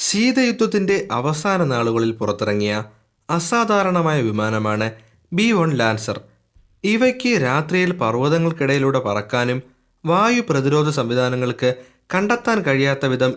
ശീതയുദ്ധത്തിന്റെ അവസാന നാളുകളിൽ പുറത്തിറങ്ങിയ അസാധാരണമായ വിമാനമാണ് ബി വൺ ലാൻസർ. ഇവയ്ക്ക് രാത്രിയിൽ പർവതങ്ങൾക്കിടയിലൂടെ പറക്കാനും വായു പ്രതിരോധ സംവിധാനങ്ങൾക്ക് കണ്ടെത്താൻ കഴിയാത്ത വിധം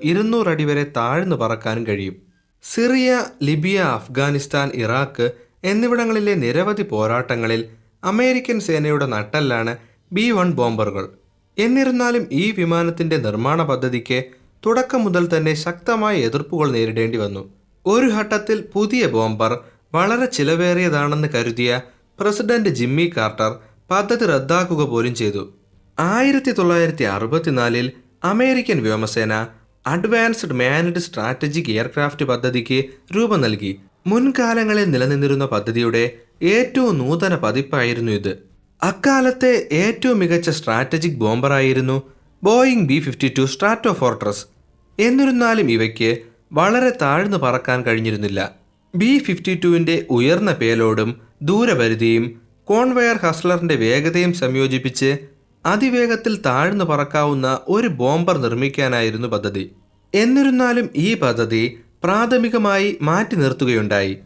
അടി വരെ താഴ്ന്നു പറക്കാനും കഴിയും. സിറിയ ലിബിയ അഫ്ഗാനിസ്ഥാൻ ഇറാഖ് എന്നിവിടങ്ങളിലെ നിരവധി പോരാട്ടങ്ങളിൽ അമേരിക്കൻ സേനയുടെ നട്ടെല്ലാണ് ബി വൺ ബോംബറുകൾ. എന്നിരുന്നാലും ഈ വിമാനത്തിന്റെ നിർമ്മാണ പദ്ധതിക്ക് തുടക്കം മുതൽ തന്നെ ശക്തമായ എതിർപ്പുകൾ നേരിടേണ്ടി വന്നു. ഒരു ഘട്ടത്തിൽ പുതിയ ബോംബർ വളരെ ചിലവേറിയതാണെന്ന് കരുതിയ പ്രസിഡന്റ് ജിമ്മി കാർട്ടർ പദ്ധതി റദ്ദാക്കുക പോലും ചെയ്തു. ആയിരത്തി തൊള്ളായിരത്തി അറുപത്തിനാലിൽ അമേരിക്കൻ വ്യോമസേന അഡ്വാൻസ്ഡ് മാനഡ് സ്ട്രാറ്റജിക് എയർക്രാഫ്റ്റ് പദ്ധതിക്ക് രൂപം നൽകി. മുൻകാലങ്ങളിൽ നിലനിന്നിരുന്ന പദ്ധതിയുടെ ഏറ്റവും നൂതന പതിപ്പായിരുന്നു ഇത്. അക്കാലത്തെ ഏറ്റവും മികച്ച strategic ബോംബറായിരുന്നു Boeing B fifty two Stratofortress എന്നിരുന്നാലും ഇവയ്ക്ക് വളരെ താഴ്ന്നു പറക്കാൻ കഴിഞ്ഞിരുന്നില്ല. ബി ഫിഫ്റ്റി ടുവിന്റെ ഉയർന്ന പേലോഡും ദൂരപരിധിയും കോൺവെയർ ഹസ്ലറിന്റെ വേഗതയും സംയോജിപ്പിച്ച് അതിവേഗത്തിൽ താഴ്ന്നു പറക്കാവുന്ന ഒരു ബോംബർ നിർമ്മിക്കാനായിരുന്നു പദ്ധതി. എന്നിരുന്നാലും ഈ പദ്ധതി പ്രാഥമികമായി മാറ്റി നിർത്തുകയുണ്ടായി.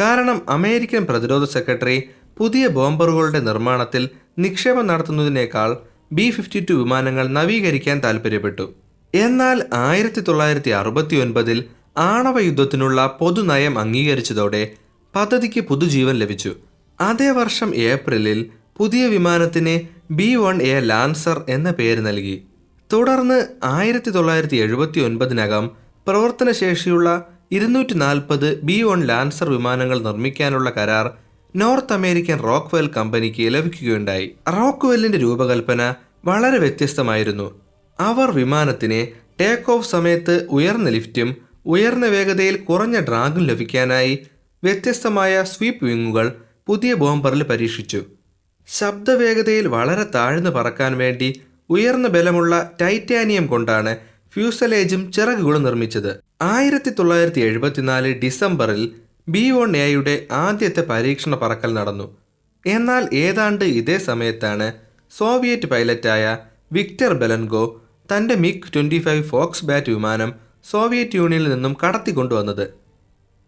കാരണം അമേരിക്കൻ പ്രതിരോധ സെക്രട്ടറി പുതിയ ബോംബറുകളുടെ നിർമ്മാണത്തിൽ നിക്ഷേപം നടത്തുന്നതിനേക്കാൾ ബി ഫിഫ്റ്റി ടു വിമാനങ്ങൾ നവീകരിക്കാൻ താൽപ്പര്യപ്പെട്ടു. എന്നാൽ ആയിരത്തി തൊള്ളായിരത്തി അറുപത്തി ഒൻപതിൽ ആണവ യുദ്ധത്തിനുള്ള പൊതുനയം അംഗീകരിച്ചതോടെ പദ്ധതിക്ക് പുതുജീവൻ ലഭിച്ചു. അതേ വർഷം ഏപ്രിലിൽ പുതിയ വിമാനത്തിന് ബി വൺ എ ലാൻസർ എന്ന പേര് നൽകി. തുടർന്ന് ആയിരത്തി തൊള്ളായിരത്തി എഴുപത്തി ഒൻപതിനകം പ്രവർത്തനശേഷിയുള്ള ഇരുന്നൂറ്റി നാൽപ്പത് ബി വൺ ലാൻസർ വിമാനങ്ങൾ നിർമ്മിക്കാനുള്ള കരാർ നോർത്ത് അമേരിക്കൻ റോക്ക്വെൽ കമ്പനിക്ക് ലഭിക്കുകയുണ്ടായി. റോക്ക്വെല്ലിന്റെ രൂപകൽപ്പന വളരെ വ്യത്യസ്തമായിരുന്നു. അവർ വിമാനത്തിന് ടേക്ക് ഓഫ് സമയത്ത് ഉയർന്ന ലിഫ്റ്റും ഉയർന്ന വേഗതയിൽ കുറഞ്ഞ ഡ്രാഗും ലഭിക്കാനായി വ്യത്യസ്തമായ സ്വീപ്പ് വിങ്ങുകൾ പുതിയ ബോംബറിൽ പരീക്ഷിച്ചു. ശബ്ദവേഗതയിൽ വളരെ താഴ്ന്നു പറക്കാൻ വേണ്ടി ഉയർന്ന ബലമുള്ള ടൈറ്റാനിയം കൊണ്ടാണ് ഫ്യൂസലേജും ചിറകുകളും നിർമ്മിച്ചത്. ആയിരത്തി തൊള്ളായിരത്തി എഴുപത്തിനാല് ഡിസംബറിൽ ബി വൺ എയുടെ ആദ്യത്തെ പരീക്ഷണ പറക്കൽ നടന്നു. എന്നാൽ ഏതാണ്ട് ഇതേ സമയത്താണ് സോവിയറ്റ് പൈലറ്റായ വിക്ടർ ബെലൻഗോ തന്റെ MiG twenty five Foxbat വിമാനം സോവിയറ്റ് യൂണിയനിൽ നിന്നും കടത്തിക്കൊണ്ടുവന്നത്.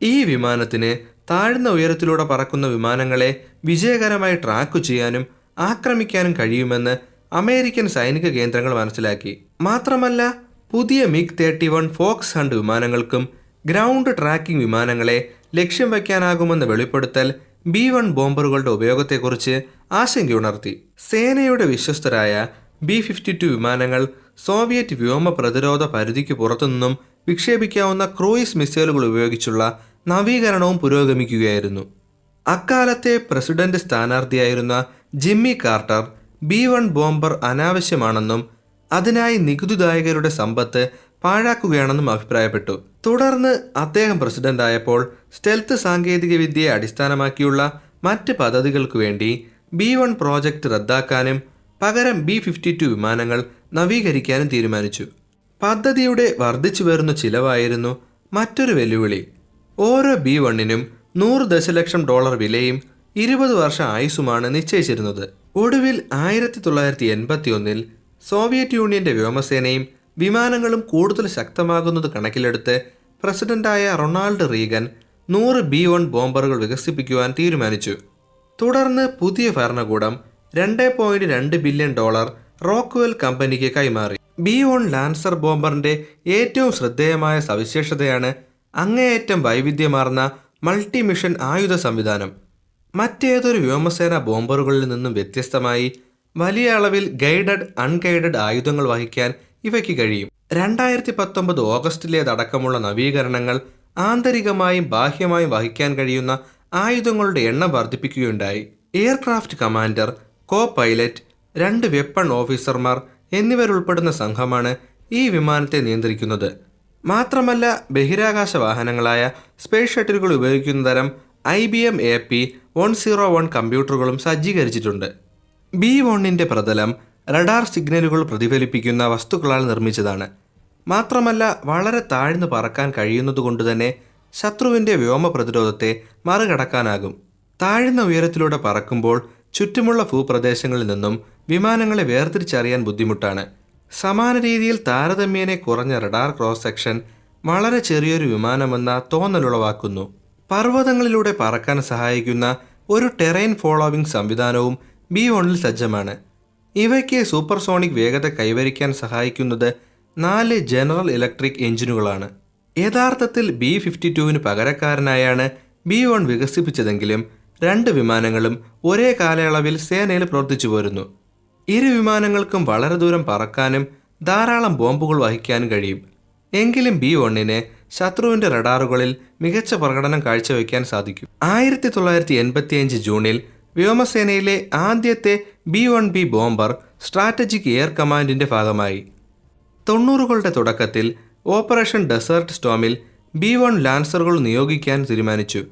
ഈ വിമാനത്തിന് താഴ്ന്ന ഉയരത്തിലൂടെ പറക്കുന്ന വിമാനങ്ങളെ വിജയകരമായി ട്രാക്ക് ചെയ്യാനും ആക്രമിക്കാനും കഴിയുമെന്ന് അമേരിക്കൻ സൈനിക കേന്ദ്രങ്ങൾ മനസ്സിലാക്കി. മാത്രമല്ല പുതിയ MiG thirty one Foxhound വിമാനങ്ങൾക്കും ഗ്രൗണ്ട് ട്രാക്കിംഗ് വിമാനങ്ങളെ ലക്ഷ്യം വയ്ക്കാനാകുമെന്ന് വെളിപ്പെടുത്തൽ ബി വൺ ബോംബറുകളുടെ ഉപയോഗത്തെക്കുറിച്ച് ആശങ്കയുണർത്തി. സേനയുടെ വിശ്വസ്തരായ ബി ഫിഫ്റ്റി ടു വിമാനങ്ങൾ സോവിയറ്റ് വ്യോമ പ്രതിരോധ പരിധിക്ക് പുറത്തുനിന്നും വിക്ഷേപിക്കാവുന്ന ക്രൂയിസ് മിസൈലുകൾ ഉപയോഗിച്ചുള്ള നവീകരണവും പുരോഗമിക്കുകയായിരുന്നു. അക്കാലത്തെ president സ്ഥാനാർത്ഥിയായിരുന്ന Jimmy Carter B one bomber അനാവശ്യമാണെന്നും അതിനായി നികുതിദായകരുടെ സമ്പത്ത് പാഴാക്കുകയാണെന്നും അഭിപ്രായപ്പെട്ടു. തുടർന്ന് അദ്ദേഹം പ്രസിഡന്റായപ്പോൾ സ്റ്റെൽത്ത് സാങ്കേതികവിദ്യയെ അടിസ്ഥാനമാക്കിയുള്ള മറ്റ് പദ്ധതികൾക്കു വേണ്ടി ബി വൺ പ്രോജക്റ്റ് റദ്ദാക്കാനും പകരം ബി ഫിഫ്റ്റി ടു വിമാനങ്ങൾ നവീകരിക്കാനും തീരുമാനിച്ചു. പദ്ധതിയുടെ വർദ്ധിച്ചു വരുന്ന ചിലവായിരുന്നു മറ്റൊരു വെല്ലുവിളി. ഓരോ ബി വണ്ണിനും നൂറ് ദശലക്ഷം ഡോളർ വിലയും ഇരുപത് വർഷ ആയുസുമാണ് നിശ്ചയിച്ചിരുന്നത്. ഒടുവിൽ ആയിരത്തി തൊള്ളായിരത്തി എൺപത്തി ഒന്നിൽ സോവിയറ്റ് യൂണിയന്റെ വ്യോമസേനയും വിമാനങ്ങളും കൂടുതൽ ശക്തമാകുന്നത് കണക്കിലെടുത്ത് പ്രസിഡന്റായ റൊണാൾഡ് റീഗൻ നൂറ് ബി വൺ ബോംബറുകൾ വികസിപ്പിക്കുവാൻ തീരുമാനിച്ചു. തുടർന്ന് പുതിയ ഭരണകൂടം രണ്ട് പോയിന്റ് രണ്ട് ബില്യൺ ഡോളർ റോക്ക്വെൽ കമ്പനിക്ക് കൈമാറി. ബി വൺ ലാൻസർ ബോംബറിന്റെ ഏറ്റവും ശ്രദ്ധേയമായ സവിശേഷതയാണ് അങ്ങേയറ്റം വൈവിധ്യമാർന്ന മൾട്ടി മിഷൻ ആയുധ സംവിധാനം. മറ്റേതൊരു വ്യോമസേന ബോംബറുകളിൽ നിന്നും വ്യത്യസ്തമായി വലിയ അളവിൽ ഗൈഡഡ് അൺഗൈഡഡ് ആയുധങ്ങൾ വഹിക്കാൻ ഇവയ്ക്ക് കഴിയും. രണ്ടായിരത്തി പത്തൊമ്പത് ഓഗസ്റ്റിലേതടക്കമുള്ള നവീകരണങ്ങൾ ആന്തരികമായും ബാഹ്യമായും വഹിക്കാൻ കഴിയുന്ന ആയുധങ്ങളുടെ എണ്ണം വർദ്ധിപ്പിക്കുകയുണ്ടായി. എയർക്രാഫ്റ്റ് കമാൻഡർ കോ പൈലറ്റ് രണ്ട് വെപ്പൺ ഓഫീസർമാർ എന്നിവരുൾപ്പെടുന്ന സംഘമാണ് ഈ വിമാനത്തെ നിയന്ത്രിക്കുന്നത്. മാത്രമല്ല ബഹിരാകാശ വാഹനങ്ങളായ സ്പേസ് ഷട്ടിലുകൾ ഉപയോഗിക്കുന്ന തരം I B M A P one zero one കമ്പ്യൂട്ടറുകളും സജ്ജീകരിച്ചിട്ടുണ്ട്. ബി വണ്ണിന്റെ പ്രതലം റഡാർ സിഗ്നലുകൾ പ്രതിഫലിപ്പിക്കുന്ന വസ്തുക്കളാൽ നിർമ്മിച്ചതാണ്. മാത്രമല്ല വളരെ താഴ്ന്നു പറക്കാൻ കഴിയുന്നതുകൊണ്ട് തന്നെ ശത്രുവിന്റെ വ്യോമ പ്രതിരോധത്തെ മറികടക്കാനാകും. താഴ്ന്ന ഉയരത്തിലൂടെ പറക്കുമ്പോൾ ചുറ്റുമുള്ള ഭൂപ്രദേശങ്ങളിൽ നിന്നും വിമാനങ്ങളെ വേർതിരിച്ചറിയാൻ ബുദ്ധിമുട്ടാണ്. സമാന രീതിയിൽ താരതമ്യേനെ കുറഞ്ഞ റഡാർ ക്രോസ് സെക്ഷൻ വളരെ ചെറിയൊരു വിമാനമെന്ന തോന്നലുളവാക്കുന്നു. പർവതങ്ങളിലൂടെ പറക്കാൻ സഹായിക്കുന്ന ഒരു ടെറൈൻ ഫോളോവിംഗ് സംവിധാനവും ബി വണ്ണിൽ സജ്ജമാണ്. ഇവയ്ക്ക് സൂപ്പർസോണിക് വേഗത കൈവരിക്കാൻ സഹായിക്കുന്നത് നാല് ജനറൽ ഇലക്ട്രിക് എഞ്ചിനുകളാണ്. യഥാർത്ഥത്തിൽ ബി ഫിഫ്റ്റി ടുവിന് പകരക്കാരനായാണ് ബി വൺ വികസിപ്പിച്ചതെങ്കിലും രണ്ട് വിമാനങ്ങളും ഒരേ കാലയളവിൽ സേനയിൽ പ്രവർത്തിച്ചു പോരുന്നു. ഇരു വിമാനങ്ങൾക്കും വളരെ ദൂരം പറക്കാനും ധാരാളം ബോംബുകൾ വഹിക്കാനും കഴിയും. എങ്കിലും ബി വണ്ണിന് ശത്രുവിന്റെ റഡാറുകളിൽ മികച്ച പ്രകടനം കാഴ്ചവെക്കാൻ സാധിക്കും. ആയിരത്തി തൊള്ളായിരത്തി എൺപത്തിയഞ്ച് ജൂണിൽ വ്യോമസേനയിലെ ആദ്യത്തെ B one B bomber strategic air കമാൻഡിന്റെ ഭാഗമായി. തൊണ്ണൂറുകളുടെ തുടക്കത്തിൽ ഓപ്പറേഷൻ ഡെസേർട്ട് സ്റ്റോമിൽ ബി വൺ ലാൻസറുകൾ നിയോഗിക്കാൻ തീരുമാനിച്ചു.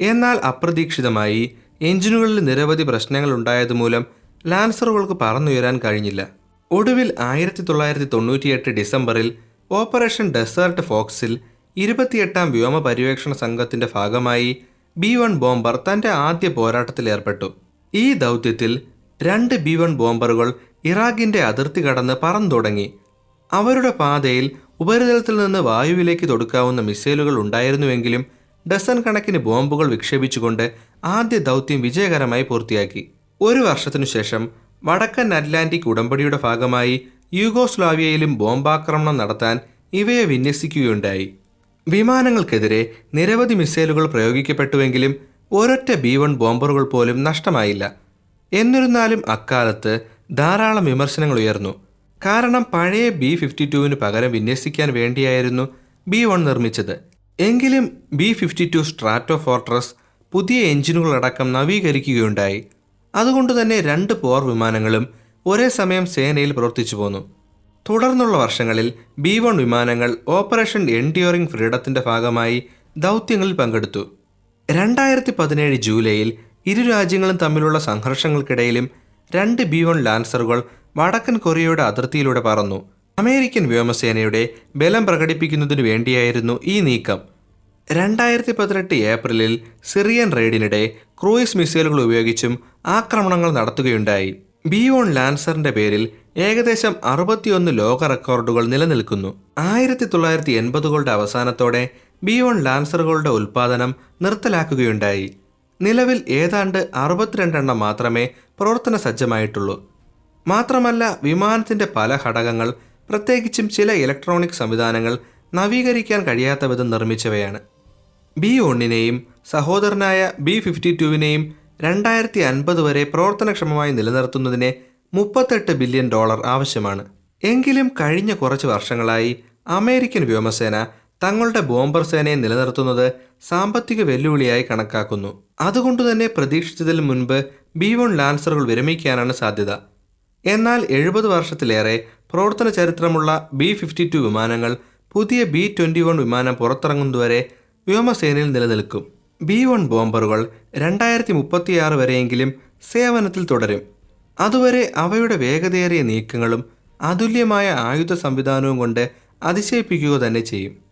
എന്നാൽ അപ്രതീക്ഷിതമായി എഞ്ചിനുകളിൽ നിരവധി പ്രശ്നങ്ങൾ ഉണ്ടായതുമൂലം ലാൻസറുകൾക്ക് പറന്നുയരാൻ കഴിഞ്ഞില്ല. ഒടുവിൽ ആയിരത്തി തൊള്ളായിരത്തി തൊണ്ണൂറ്റിയെട്ട് ഡിസംബറിൽ ഓപ്പറേഷൻ ഡെസേർട്ട് ഫോക്സിൽ ഇരുപത്തിയെട്ടാം വ്യോമ പര്യവേക്ഷണ സംഘത്തിന്റെ ഭാഗമായി ബി വൺ ബോംബർ തന്റെ ആദ്യ പോരാട്ടത്തിൽ ഏർപ്പെട്ടു. ഈ ദൗത്യത്തിൽ രണ്ട് ബി വൺ ബോംബറുകൾ ഇറാഖിന്റെ അതിർത്തി കടന്ന് പറന്നു തുടങ്ങി അവരുടെ പാതയിൽ ഉപരിതലത്തിൽ നിന്ന് വായുവിലേക്ക് തൊടുക്കാവുന്ന മിസൈലുകൾ ഉണ്ടായിരുന്നുവെങ്കിലും ഡസൻ കണക്കിന് ബോംബുകൾ വിക്ഷേപിച്ചുകൊണ്ട് ആദ്യ ദൗത്യം വിജയകരമായി പൂർത്തിയാക്കി. ഒരു വർഷത്തിനു ശേഷം വടക്കൻ അറ്റ്ലാന്റിക് ഉടമ്പടിയുടെ ഭാഗമായി യൂഗോസ്ലാവിയയിലും ബോംബാക്രമണം നടത്താൻ ഇവയെ വിന്യസിക്കുകയുണ്ടായി. വിമാനങ്ങൾക്കെതിരെ നിരവധി മിസൈലുകൾ പ്രയോഗിക്കപ്പെട്ടുവെങ്കിലും ഒരൊറ്റ ബി വൺ ബോംബറുകൾ പോലും നഷ്ടമായില്ല. എന്നിരുന്നാലും അക്കാലത്ത് ധാരാളം വിമർശനങ്ങൾ ഉയർന്നു. കാരണം പഴയ ബി ഫിഫ്റ്റി ടുവിന് പകരം വിന്യസിക്കാൻ വേണ്ടിയായിരുന്നു ബി വൺ നിർമ്മിച്ചത്. എങ്കിലും B fifty two Stratofortress പുതിയ എഞ്ചിനുകളടക്കം നവീകരിക്കുകയുണ്ടായി. അതുകൊണ്ട് തന്നെ രണ്ട് പോർ വിമാനങ്ങളും ഒരേ സമയം സേനയിൽ പ്രവർത്തിച്ചു പോന്നു. തുടർന്നുള്ള വർഷങ്ങളിൽ ബി വൺ വിമാനങ്ങൾ ഓപ്പറേഷൻ എൻഡിയോറിംഗ് ഫ്രീഡത്തിന്റെ ഭാഗമായി ദൗത്യങ്ങളിൽ പങ്കെടുത്തു. രണ്ടായിരത്തി പതിനേഴ് ജൂലൈയിൽ ഇരു രാജ്യങ്ങളും തമ്മിലുള്ള സംഘർഷങ്ങൾക്കിടയിലും രണ്ട് ബി വൺ ലാൻസറുകൾ വടക്കൻ കൊറിയയുടെ അതിർത്തിയിലൂടെ പറന്നു. അമേരിക്കൻ വ്യോമസേനയുടെ ബലം പ്രകടിപ്പിക്കുന്നതിനു വേണ്ടിയായിരുന്നു ഈ നീക്കം. രണ്ടായിരത്തി പതിനെട്ട് ഏപ്രിലിൽ സിറിയൻ റെയ്ഡിനിടെ ക്രൂയിസ് മിസൈലുകൾ ഉപയോഗിച്ചും ആക്രമണങ്ങൾ നടത്തുകയുണ്ടായി. ബി ഓൺ ലാൻസറിന്റെ പേരിൽ ഏകദേശം അറുപത്തിയൊന്ന് ലോക റെക്കോർഡുകൾ നിലനിൽക്കുന്നു. ആയിരത്തി തൊള്ളായിരത്തി എൺപതുകളുടെ അവസാനത്തോടെ ബി ഓൺ ലാൻസറുകളുടെ ഉൽപ്പാദനം നിർത്തലാക്കുകയുണ്ടായി. നിലവിൽ ഏതാണ്ട് അറുപത്തിരണ്ടെണ്ണം മാത്രമേ പ്രവർത്തന സജ്ജമായിട്ടുള്ളൂ മാത്രമല്ല വിമാനത്തിന്റെ പല ഘടകങ്ങൾ പ്രത്യേകിച്ചും ചില ഇലക്ട്രോണിക് സംവിധാനങ്ങൾ നവീകരിക്കാൻ കഴിയാത്ത വിധം നിർമ്മിച്ചവയാണ്. ബി ഒന്നിനെയും സഹോദരനായ ബി ഫിഫ്റ്റി ടുവിനെയും രണ്ടായിരത്തി അൻപത് വരെ പ്രവർത്തനക്ഷമമായി നിലനിർത്തുന്നതിന് മുപ്പത്തെട്ട് ബില്യൺ ഡോളർ ആവശ്യമാണ്. എങ്കിലും കഴിഞ്ഞ കുറച്ച് വർഷങ്ങളായി അമേരിക്കൻ വ്യോമസേന തങ്ങളുടെ ബോംബർ സേനയെ നിലനിർത്തുന്നത് സാമ്പത്തിക വെല്ലുവിളിയായി കണക്കാക്കുന്നു. അതുകൊണ്ടുതന്നെ പ്രതീക്ഷിച്ചതിൽ മുൻപ് ബി വൺ ലാൻസറുകൾ വിരമിക്കാനാണ് സാധ്യത. എന്നാൽ എഴുപത് വർഷത്തിലേറെ പ്രവർത്തന ചരിത്രമുള്ള ബി ഫിഫ്റ്റി ടു വിമാനങ്ങൾ പുതിയ ബി ട്വന്റി വൺ വിമാനം പുറത്തിറങ്ങുന്നതുവരെ വ്യോമസേനയിൽ നിലനിൽക്കും. ബി വൺ ബോംബറുകൾ രണ്ടായിരത്തി മുപ്പത്തിയാറ് വരെയെങ്കിലും സേവനത്തിൽ തുടരും. അതുവരെ അവയുടെ വേഗതയേറിയ നീക്കങ്ങളും അതുല്യമായ ആയുധ സംവിധാനവും കൊണ്ട് അതിശയിപ്പിക്കുക തന്നെ ചെയ്യും.